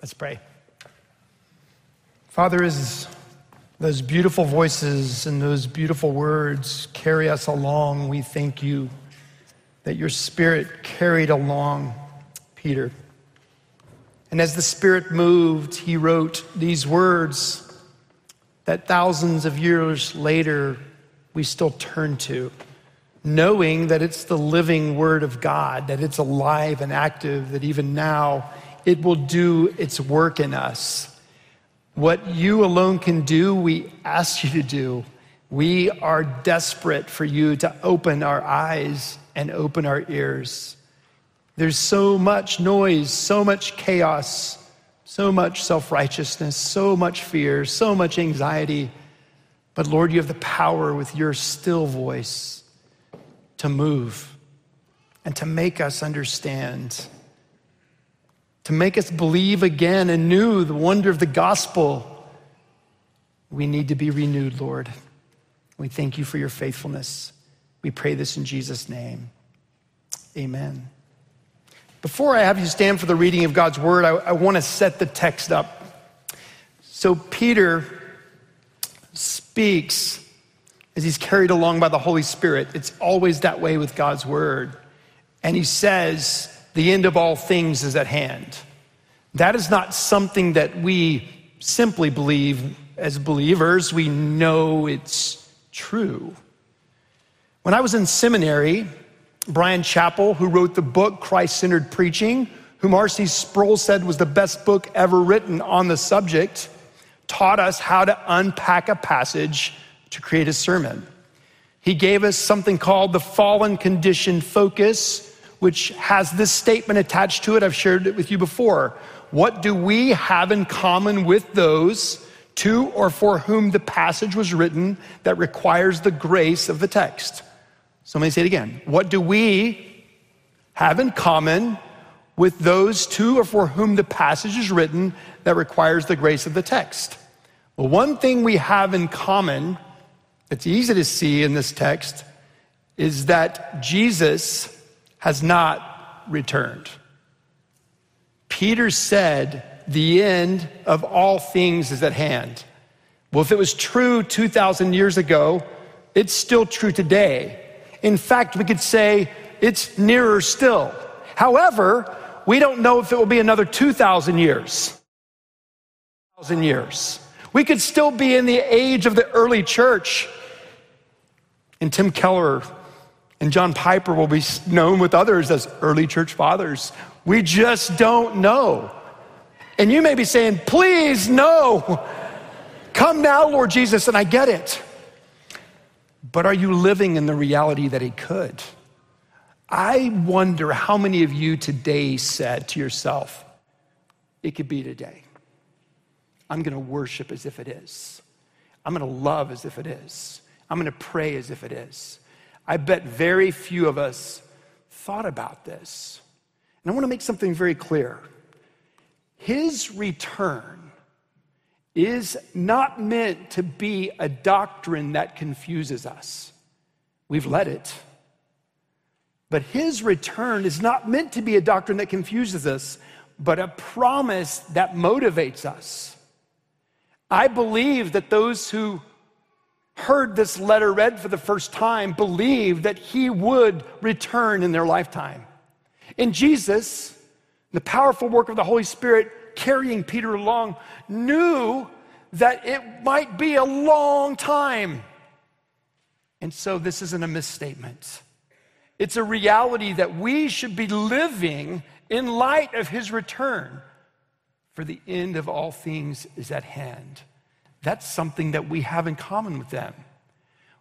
Let's pray. Father, as those beautiful voices and those beautiful words carry us along, we thank you that your Spirit carried along Peter. And as the Spirit moved, he wrote these words that thousands of years later we still turn to, knowing that it's the living Word of God, that it's alive and active, that even now it will do its work in us. What you alone can do, we ask you to do. We are desperate for you to open our eyes and open our ears. There's so much noise, so much chaos, so much self righteousness, so much fear, so much anxiety. But Lord, you have the power with your still voice to move and to make us understand to make us believe again anew the wonder of the gospel. We need to be renewed, Lord. We thank you for your faithfulness. We pray this in Jesus' name. Amen. Before I have you stand for the reading of God's word, I, I want to set the text up. So, Peter speaks as he's carried along by the Holy Spirit. It's always that way with God's word. And he says, the end of all things is at hand. That is not something that we simply believe as believers. We know it's true. When I was in seminary, Bryan Chapell, who wrote the book Christ Centered Preaching, whom R.C. Sproul said was the best book ever written on the subject, taught us how to unpack a passage to create a sermon. He gave us something called the fallen condition focus, which has this statement attached to it. I've shared it with you before. What do we have in common with those to or for whom the passage was written that requires the grace of the text? So let me say it again. What do we have in common with those to or for whom the passage is written that requires the grace of the text? Well, one thing we have in common that's easy to see in this text is that Jesus has not returned. Peter said, The end of all things is at hand. Well, if it was true 2,000 years ago, it's still true today. In fact, we could say it's nearer still. However, we don't know if it will be another 2,000 years. 2,000 years. We could still be in the age of the early church. And Tim Keller and John Piper will be known with others as early church fathers. We just don't know. And you may be saying, please, no. Come now, Lord Jesus, and I get it. But are you living in the reality that He could? I wonder how many of you today said to yourself, it could be today. I'm going to worship as if it is. I'm going to love as if it is. I'm going to pray as if it is. I bet very few of us thought about this. And I want to make something very clear. His return is not meant to be a doctrine that confuses us. We've let it. But his return is not meant to be a doctrine that confuses us, but a promise that motivates us. I believe that those who heard this letter read for the first time believed that he would return in their lifetime. And Jesus, the powerful work of the Holy Spirit carrying Peter along, knew that it might be a long time. And so this isn't a misstatement. It's a reality that we should be living in light of his return, for the end of all things is at hand. That's something that we have in common with them.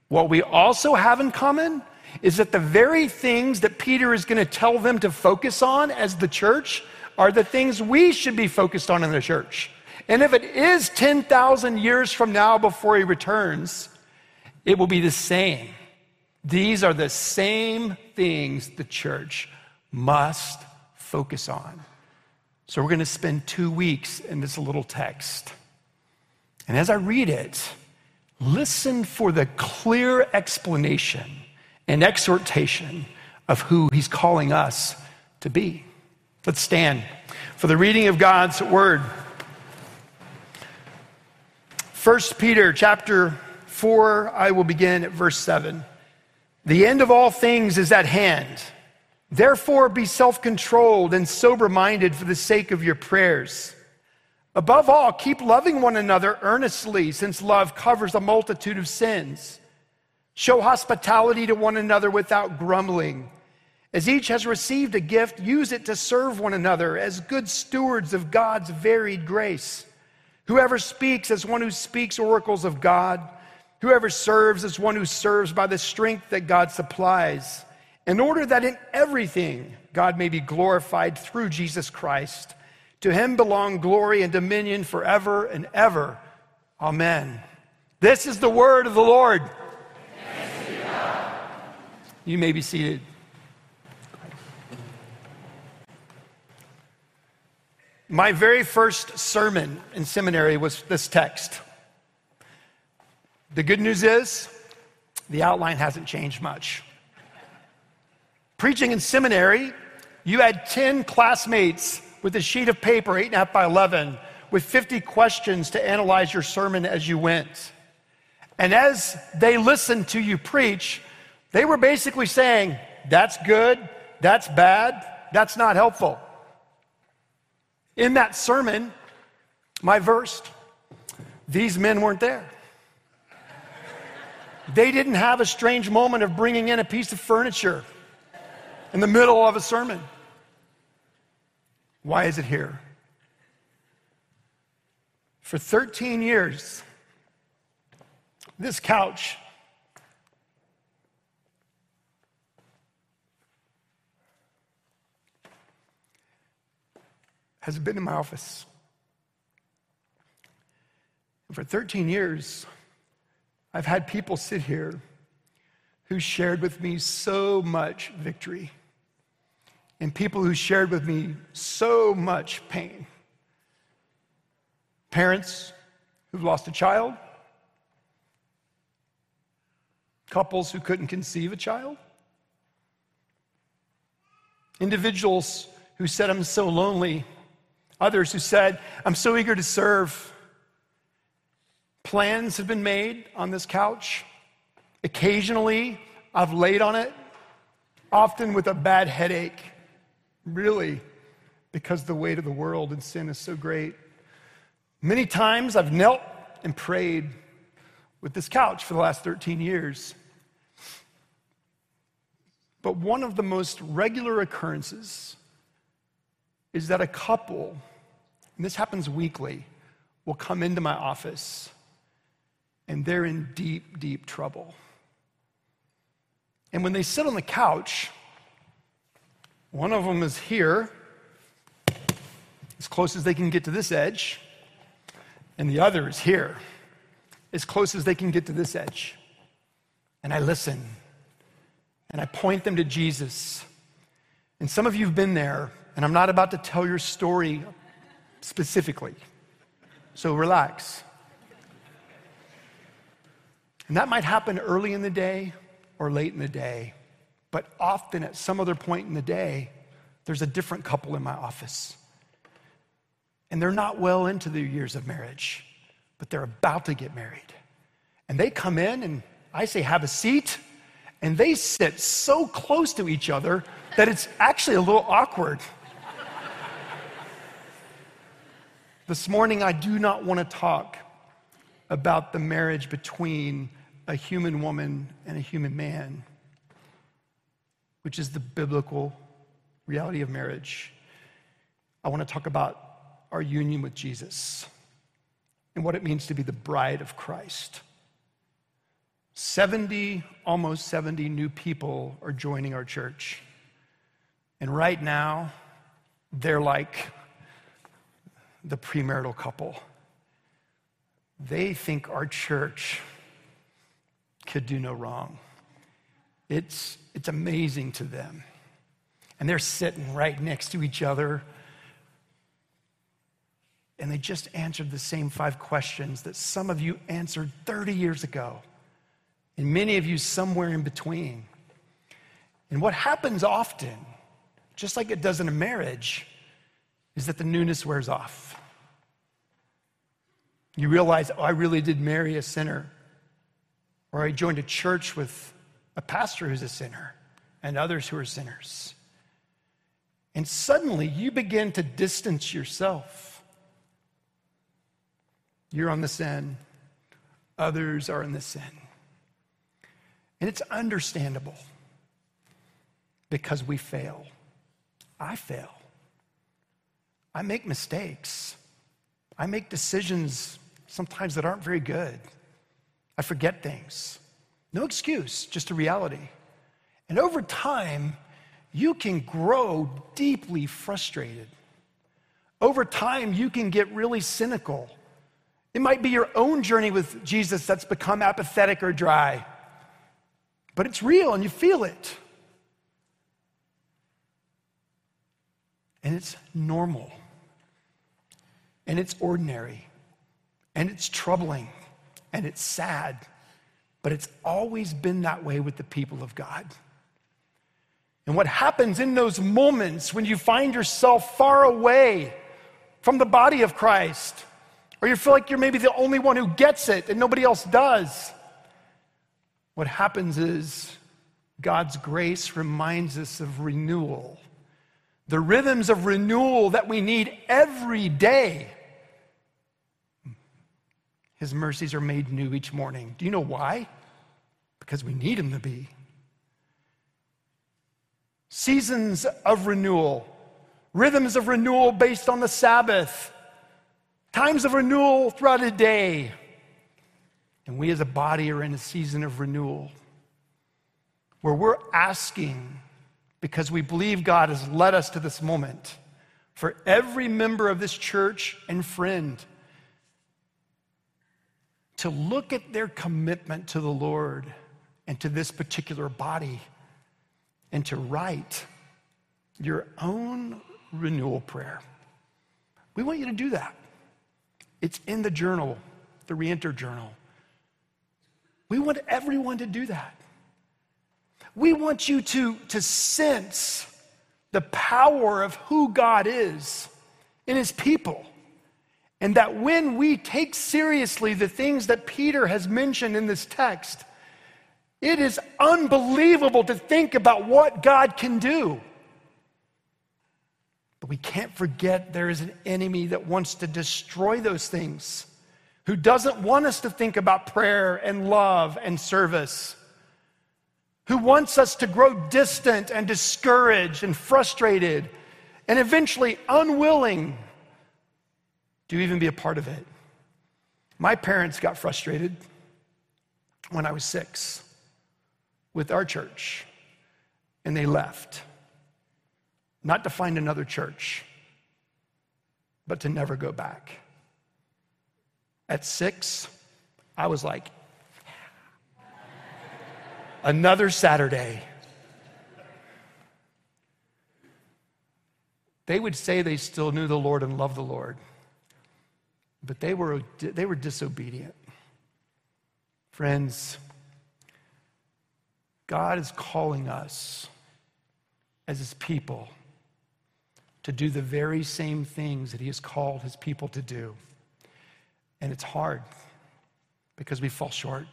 What we also have in common is that the very things that Peter is going to tell them to focus on as the church are the things we should be focused on in the church. And if it is 10,000 years from now before he returns, it will be the same. These are the same things the church must focus on. So we're going to spend two weeks in this little text. And as I read it, listen for the clear explanation and exhortation of who he's calling us to be. Let's stand for the reading of God's word. 1 Peter chapter 4, I will begin at verse 7. The end of all things is at hand. Therefore, be self controlled and sober minded for the sake of your prayers. Above all, keep loving one another earnestly, since love covers a multitude of sins. Show hospitality to one another without grumbling. As each has received a gift, use it to serve one another as good stewards of God's varied grace. Whoever speaks as one who speaks oracles of God, whoever serves as one who serves by the strength that God supplies in order that in everything God may be glorified through Jesus Christ. To him belong glory and dominion forever and ever. Amen. This is the word of the Lord. You may be seated. My very first sermon in seminary was this text. The good news is the outline hasn't changed much. Preaching in seminary, you had 10 classmates with a sheet of paper, 8.5 by 11, with 50 questions to analyze your sermon as you went. And as they listened to you preach, they were basically saying, That's good, that's bad, that's not helpful. In that sermon, my verse, these men weren't there. They didn't have a strange moment of bringing in a piece of furniture in the middle of a sermon. Why is it here? For 13 years, this couch has been in my office. And for 13 years, I've had people sit here who shared with me so much victory and people who shared with me so much pain. Parents who've lost a child, couples who couldn't conceive a child, individuals who said, I'm so lonely, others who said, I'm so eager to serve. Plans have been made on this couch. Occasionally, I've laid on it, often with a bad headache really, because the weight of the world and sin is so great. Many times I've knelt and prayed with this couch for the last 13 years. But one of the most regular occurrences is that a couple, and this happens weekly, will come into my office and they're in deep, deep trouble. And when they sit on the couch, one of them is here, as close as they can get to this edge, and the other is here, as close as they can get to this edge. And I listen, and I point them to Jesus. And some of you have been there, and I'm not about to tell your story specifically, so relax. And that might happen early in the day or late in the day. But often at some other point in the day, there's a different couple in my office. And they're not well into their years of marriage, but they're about to get married. And they come in and I say, have a seat. And they sit so close to each other that it's actually a little awkward. this morning, I do not want to talk about the marriage between a human woman and a human man which is the biblical reality of marriage, I want to talk about our union with Jesus and what it means to be the bride of Christ. 70, almost 70 new people are joining our church. And right now, they're like the premarital couple. They think our church could do no wrong. It's, it's amazing to them. And they're sitting right next to each other. And they just answered the same five questions that some of you answered 30 years ago, and many of you somewhere in between. And what happens often, just like it does in a marriage, is that the newness wears off. You realize, oh, I really did marry a sinner. Or I joined a church with a pastor who's a sinner and others who are sinners. And suddenly you begin to distance yourself. You're on the sin, others are in the sin. And it's understandable because we fail. I fail. I make mistakes. I make decisions sometimes that aren't very good. I forget things. No excuse, just a reality. And over time, you can grow deeply frustrated. Over time, you can get really cynical. It might be your own journey with Jesus that's become apathetic or dry, but it's real and you feel it. And it's normal, and it's ordinary, and it's troubling, and it's sad, but it's always been that way with the people of God. And what happens in those moments when you find yourself far away from the body of Christ, or you feel like you're maybe the only one who gets it and nobody else does, what happens is God's grace reminds us of renewal. The rhythms of renewal that we need every day. His mercies are made new each morning. Do you know why? Because we need Him to be seasons of renewal, rhythms of renewal based on the Sabbath, times of renewal throughout a day. And we as a body are in a season of renewal where we're asking, because we believe God has led us to this moment, for every member of this church and friend to look at their commitment to the Lord and to this particular body and to write your own renewal prayer. We want you to do that. It's in the journal, the Reenter Journal. We want everyone to do that. We want you to, to sense the power of who God is in his people. And that when we take seriously the things that Peter has mentioned in this text, it is unbelievable to think about what God can do. But we can't forget there is an enemy that wants to destroy those things, who doesn't want us to think about prayer and love and service, who wants us to grow distant and discouraged and frustrated and eventually unwilling to even be a part of it. My parents got frustrated when I was six with our church, and they left. Not to find another church, but to never go back. At six, I was like, another Saturday. They would say they still knew the Lord and loved the Lord, but they were, they were disobedient. Friends, God is calling us as his people to do the very same things that he has called his people to do. And it's hard because we fall short.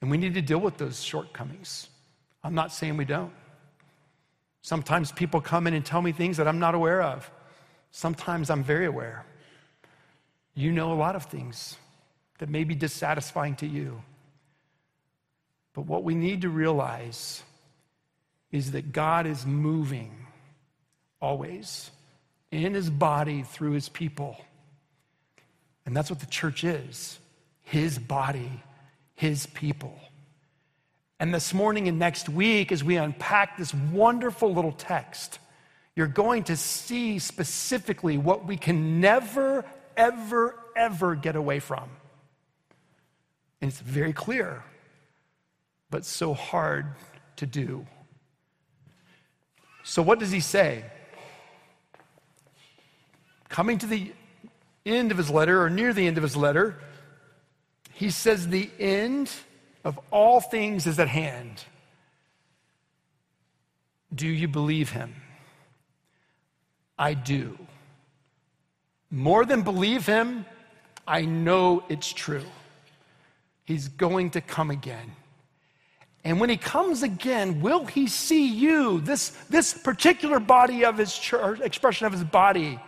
And we need to deal with those shortcomings. I'm not saying we don't. Sometimes people come in and tell me things that I'm not aware of. Sometimes I'm very aware. You know a lot of things that may be dissatisfying to you. But what we need to realize is that God is moving always in his body through his people. And that's what the church is his body, his people. And this morning and next week, as we unpack this wonderful little text, you're going to see specifically what we can never, ever, ever get away from. And it's very clear but so hard to do. So, what does he say? Coming to the end of his letter, or near the end of his letter, he says, The end of all things is at hand. Do you believe him? I do. More than believe him, I know it's true. He's going to come again. And when he comes again, will he see you, this, this particular body of his church, expression of his body?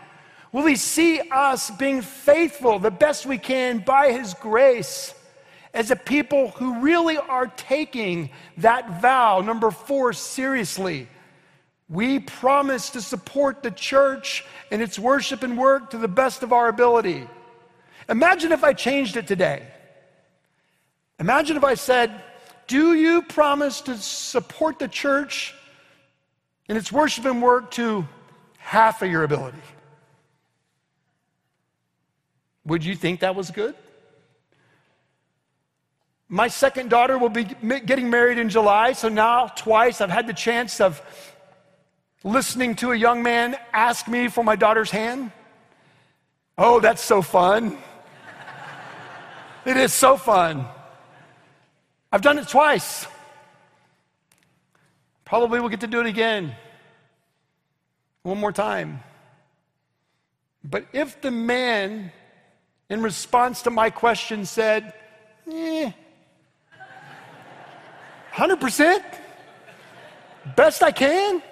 Will he see us being faithful the best we can by his grace as a people who really are taking that vow, number four, seriously? We promise to support the church and its worship and work to the best of our ability. Imagine if I changed it today. Imagine if I said, Do you promise to support the church and its worship and work to half of your ability? Would you think that was good? My second daughter will be getting married in July, so now twice I've had the chance of listening to a young man ask me for my daughter's hand. Oh, that's so fun. it is so fun. I've done it twice. Probably we'll get to do it again. One more time. But if the man, in response to my question, said, eh, 100%, best I can,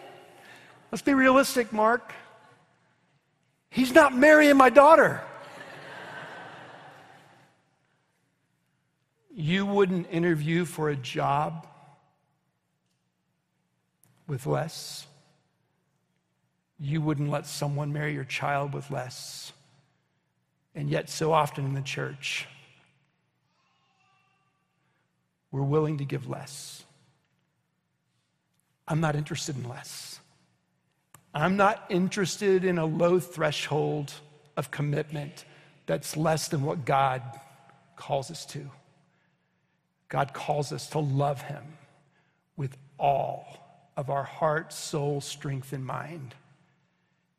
Let's be realistic, Mark. He's not marrying my daughter. you wouldn't interview for a job with less. You wouldn't let someone marry your child with less. And yet, so often in the church, we're willing to give less. I'm not interested in less. I'm not interested in a low threshold of commitment that's less than what God calls us to. God calls us to love Him with all of our heart, soul, strength, and mind.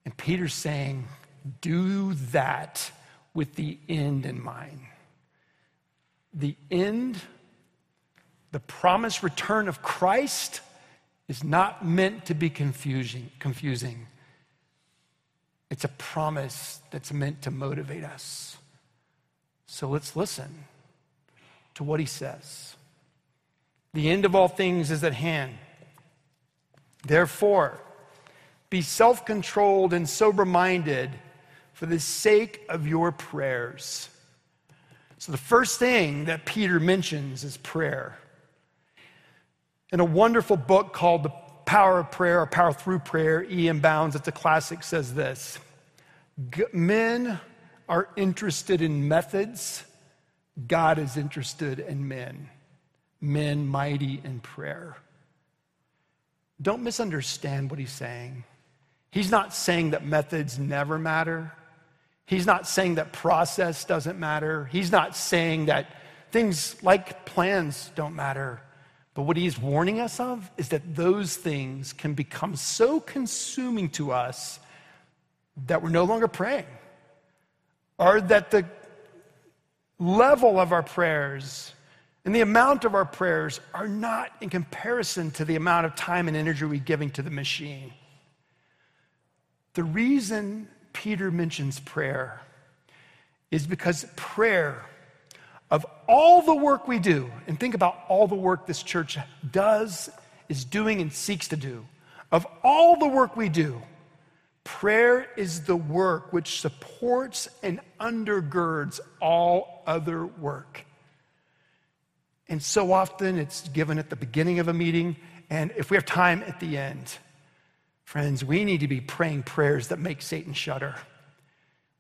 And Peter's saying, do that with the end in mind. The end, the promised return of Christ is not meant to be confusing, confusing. It's a promise that's meant to motivate us. So let's listen to what he says. The end of all things is at hand. Therefore, be self controlled and sober minded for the sake of your prayers. So, the first thing that Peter mentions is prayer. In a wonderful book called The Power of Prayer or Power Through Prayer, E.M. Bounds, it's a classic, says this Men are interested in methods, God is interested in men, men mighty in prayer. Don't misunderstand what he's saying. He's not saying that methods never matter. He's not saying that process doesn't matter. He's not saying that things like plans don't matter. But what he's warning us of is that those things can become so consuming to us that we're no longer praying, or that the level of our prayers and the amount of our prayers are not in comparison to the amount of time and energy we're giving to the machine. The reason Peter mentions prayer is because prayer of all the work we do, and think about all the work this church does, is doing, and seeks to do, of all the work we do, prayer is the work which supports and undergirds all other work. And so often it's given at the beginning of a meeting, and if we have time at the end. Friends, we need to be praying prayers that make Satan shudder.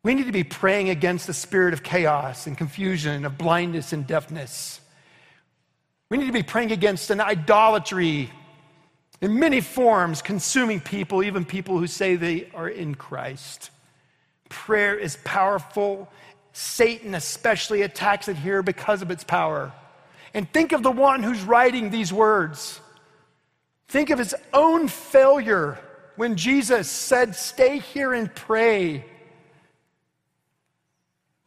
We need to be praying against the spirit of chaos and confusion, of blindness and deafness. We need to be praying against an idolatry in many forms, consuming people, even people who say they are in Christ. Prayer is powerful. Satan especially attacks it here because of its power. And think of the one who's writing these words. Think of his own failure when Jesus said, Stay here and pray.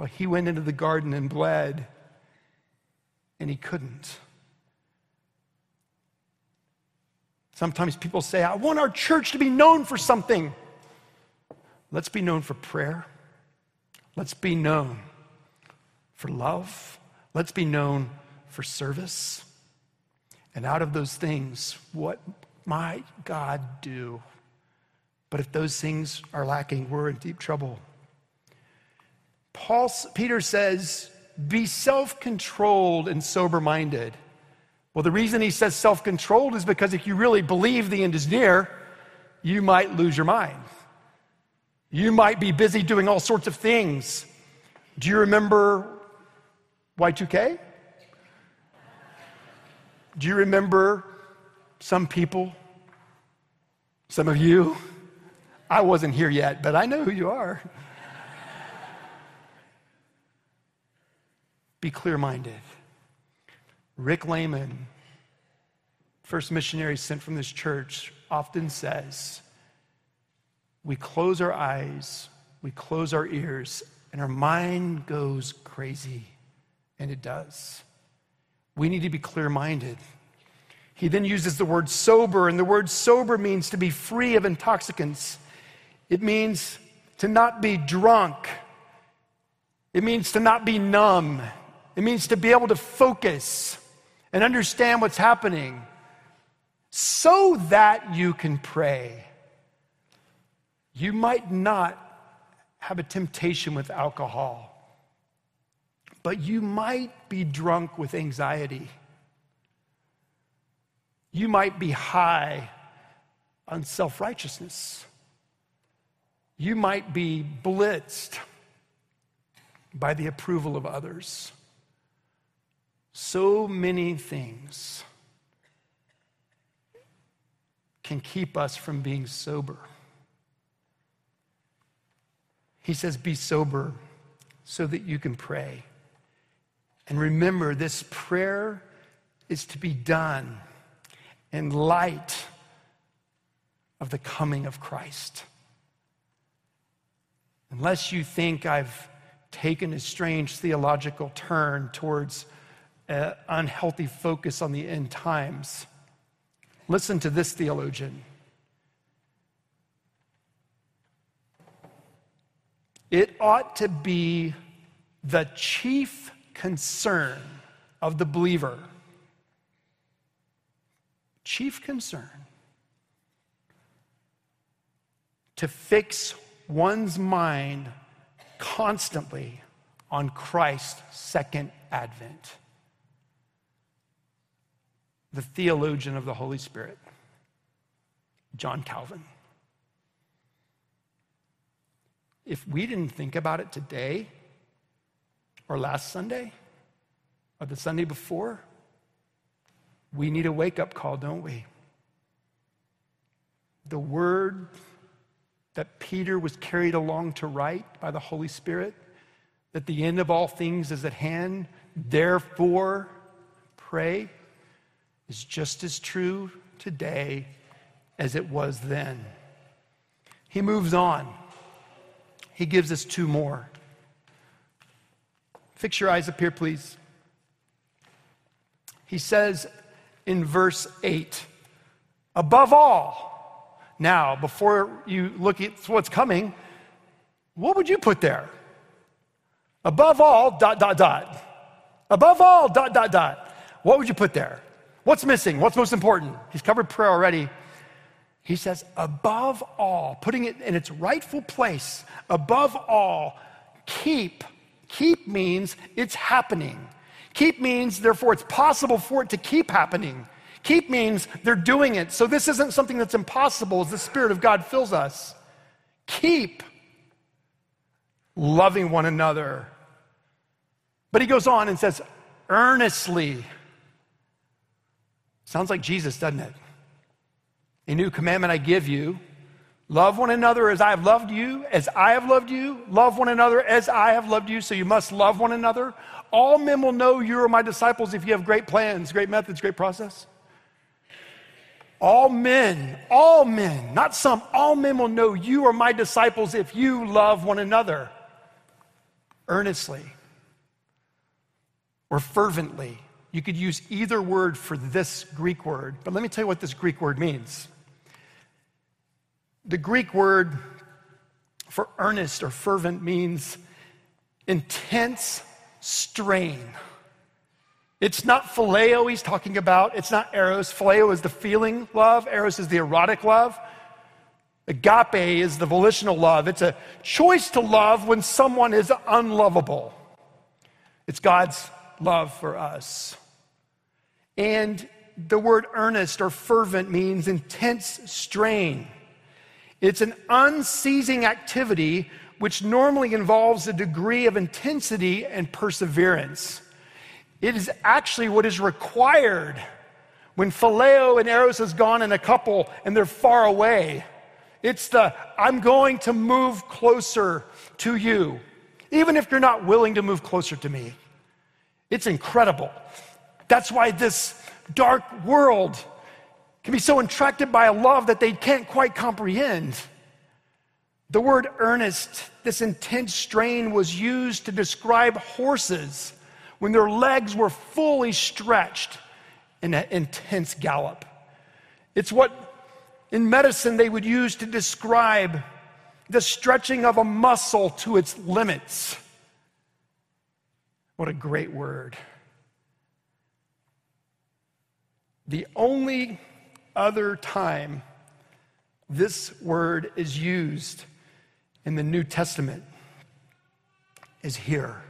Well, he went into the garden and bled, and he couldn't. Sometimes people say, I want our church to be known for something. Let's be known for prayer. Let's be known for love. Let's be known for service. And out of those things, what might God do? But if those things are lacking, we're in deep trouble. Paul, Peter says, be self controlled and sober minded. Well, the reason he says self controlled is because if you really believe the end is near, you might lose your mind. You might be busy doing all sorts of things. Do you remember Y2K? Do you remember some people? Some of you? I wasn't here yet, but I know who you are. Be clear minded. Rick Lehman, first missionary sent from this church, often says, We close our eyes, we close our ears, and our mind goes crazy. And it does. We need to be clear minded. He then uses the word sober, and the word sober means to be free of intoxicants. It means to not be drunk. It means to not be numb. It means to be able to focus and understand what's happening so that you can pray. You might not have a temptation with alcohol, but you might be drunk with anxiety. You might be high on self righteousness. You might be blitzed by the approval of others. So many things can keep us from being sober. He says, Be sober so that you can pray. And remember, this prayer is to be done in light of the coming of Christ. Unless you think I've taken a strange theological turn towards an unhealthy focus on the end times, listen to this theologian. It ought to be the chief concern of the believer. Chief concern to fix one's mind constantly on Christ's second advent. The theologian of the Holy Spirit, John Calvin. If we didn't think about it today, or last Sunday, or the Sunday before, we need a wake up call, don't we? The word that Peter was carried along to write by the Holy Spirit, that the end of all things is at hand, therefore pray, is just as true today as it was then. He moves on. He gives us two more. Fix your eyes up here, please. He says in verse 8, above all, now, before you look at what's coming, what would you put there? Above all, dot, dot, dot. Above all, dot, dot, dot. What would you put there? What's missing? What's most important? He's covered prayer already. He says, above all, putting it in its rightful place, above all, keep Keep means it's happening. Keep means, therefore, it's possible for it to keep happening. Keep means they're doing it. So this isn't something that's impossible as the Spirit of God fills us. Keep loving one another. But he goes on and says, earnestly. Sounds like Jesus, doesn't it? A new commandment I give you Love one another as I have loved you, as I have loved you. Love one another as I have loved you. So you must love one another. All men will know you are my disciples if you have great plans, great methods, great process. All men, all men, not some, all men will know you are my disciples if you love one another earnestly or fervently. You could use either word for this Greek word, but let me tell you what this Greek word means. The Greek word for earnest or fervent means intense strain. It's not phileo he's talking about. It's not eros. Phileo is the feeling love, eros is the erotic love. Agape is the volitional love. It's a choice to love when someone is unlovable. It's God's love for us. And the word earnest or fervent means intense strain. It's an unceasing activity which normally involves a degree of intensity and perseverance. It is actually what is required when phileo and eros has gone in a couple and they're far away. It's the I'm going to move closer to you, even if you're not willing to move closer to me. It's incredible. That's why this dark world can be so attracted by a love that they can't quite comprehend. The word earnest, this intense strain, was used to describe horses when their legs were fully stretched in an intense gallop. It's what in medicine they would use to describe the stretching of a muscle to its limits. What a great word. The only other time this word is used in the New Testament is here.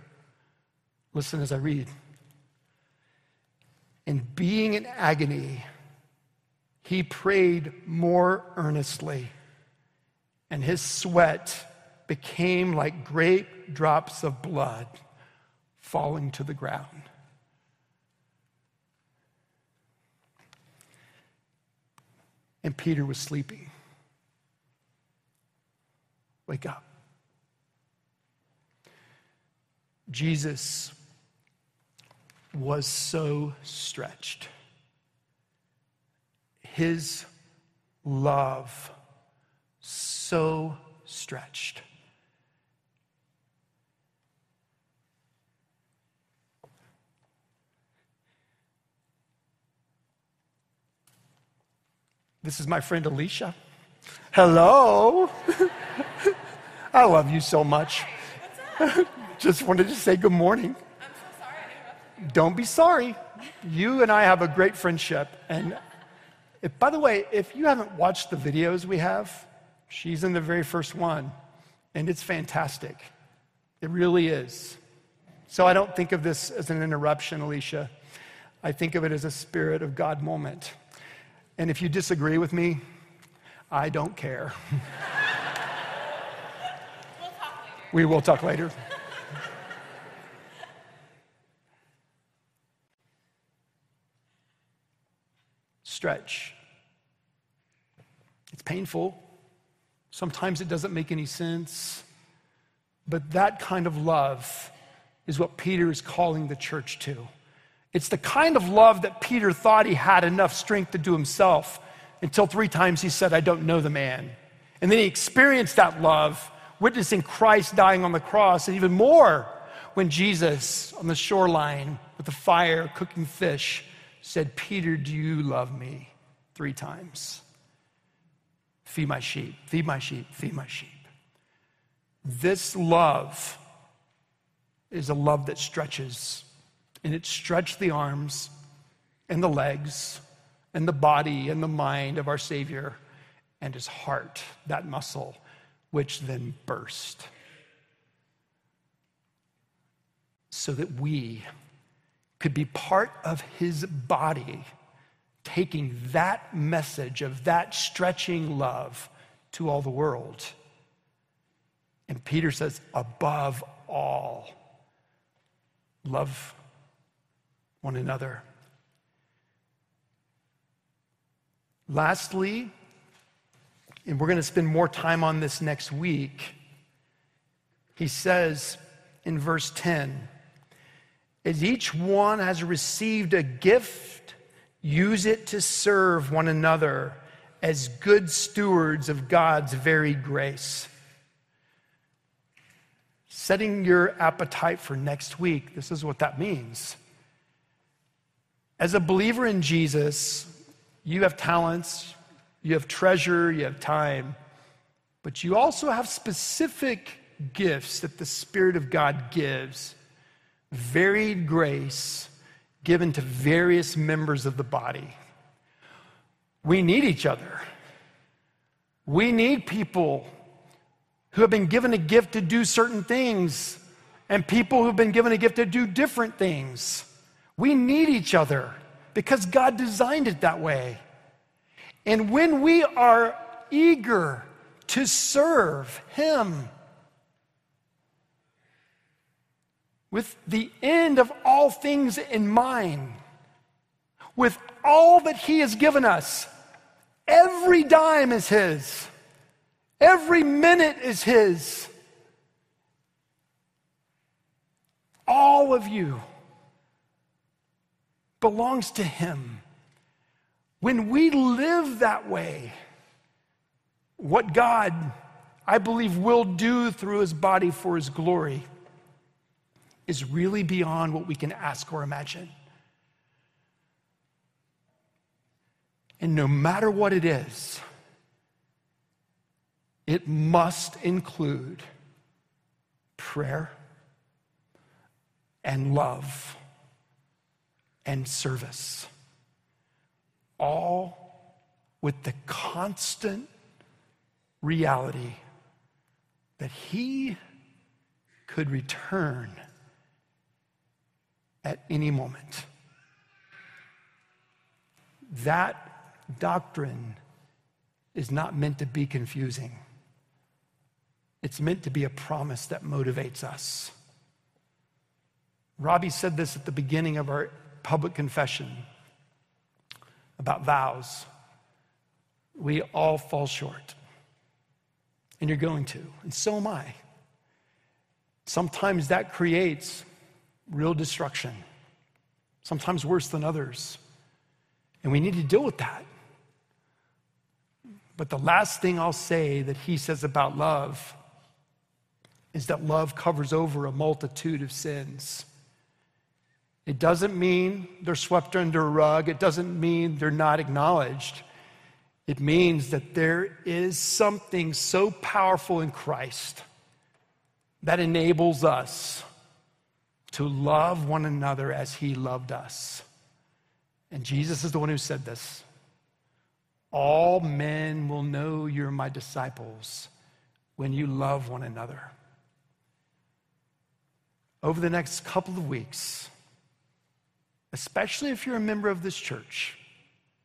Listen as I read. In being in agony, he prayed more earnestly, and his sweat became like great drops of blood falling to the ground. And Peter was sleeping. Wake up. Jesus was so stretched. His love so stretched. This is my friend Alicia. Hello. I love you so much. Just wanted to say good morning. I'm so sorry. Don't be sorry. You and I have a great friendship. And if, by the way, if you haven't watched the videos we have, she's in the very first one, and it's fantastic. It really is. So I don't think of this as an interruption, Alicia. I think of it as a Spirit of God moment. And if you disagree with me, I don't care. we'll talk later. We will talk later. Stretch. It's painful. Sometimes it doesn't make any sense. But that kind of love is what Peter is calling the church to. It's the kind of love that Peter thought he had enough strength to do himself until three times he said, I don't know the man. And then he experienced that love, witnessing Christ dying on the cross, and even more when Jesus on the shoreline with the fire cooking fish said, Peter, do you love me? Three times. Feed my sheep, feed my sheep, feed my sheep. This love is a love that stretches and it stretched the arms and the legs and the body and the mind of our Savior and his heart, that muscle, which then burst. So that we could be part of his body, taking that message of that stretching love to all the world. And Peter says, above all, love one another. Lastly, and we're going to spend more time on this next week, he says in verse 10 as each one has received a gift, use it to serve one another as good stewards of God's very grace. Setting your appetite for next week, this is what that means. As a believer in Jesus, you have talents, you have treasure, you have time. But you also have specific gifts that the Spirit of God gives, varied grace given to various members of the body. We need each other. We need people who have been given a gift to do certain things and people who've been given a gift to do different things. We need each other because God designed it that way. And when we are eager to serve Him with the end of all things in mind, with all that He has given us, every dime is His, every minute is His. All of you belongs to Him. When we live that way, what God, I believe, will do through His body for His glory is really beyond what we can ask or imagine. And no matter what it is, it must include prayer and love and service, all with the constant reality that He could return at any moment. That doctrine is not meant to be confusing. It's meant to be a promise that motivates us. Robbie said this at the beginning of our public confession about vows. We all fall short. And you're going to, and so am I. Sometimes that creates real destruction, sometimes worse than others. And we need to deal with that. But the last thing I'll say that he says about love is that love covers over a multitude of sins. It doesn't mean they're swept under a rug. It doesn't mean they're not acknowledged. It means that there is something so powerful in Christ that enables us to love one another as he loved us. And Jesus is the one who said this All men will know you're my disciples when you love one another. Over the next couple of weeks, especially if you're a member of this church,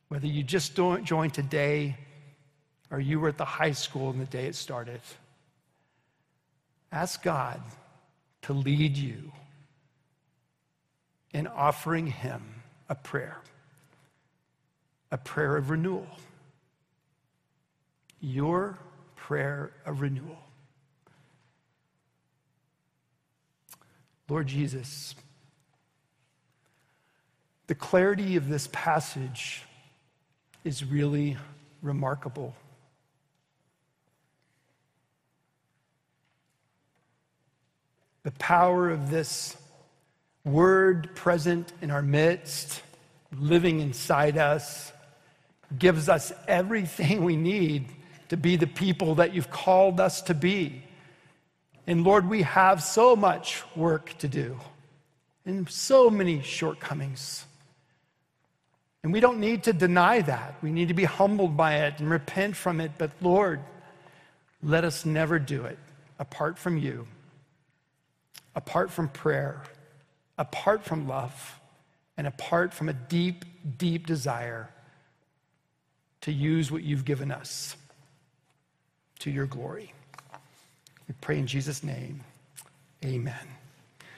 whether you just joined today or you were at the high school in the day it started, ask God to lead you in offering Him a prayer, a prayer of renewal. Your prayer of renewal. Lord Jesus, the clarity of this passage is really remarkable. The power of this word present in our midst, living inside us, gives us everything we need to be the people that you've called us to be. And Lord, we have so much work to do and so many shortcomings. And we don't need to deny that. We need to be humbled by it and repent from it. But Lord, let us never do it apart from you, apart from prayer, apart from love, and apart from a deep, deep desire to use what you've given us to your glory. We pray in Jesus' name. Amen.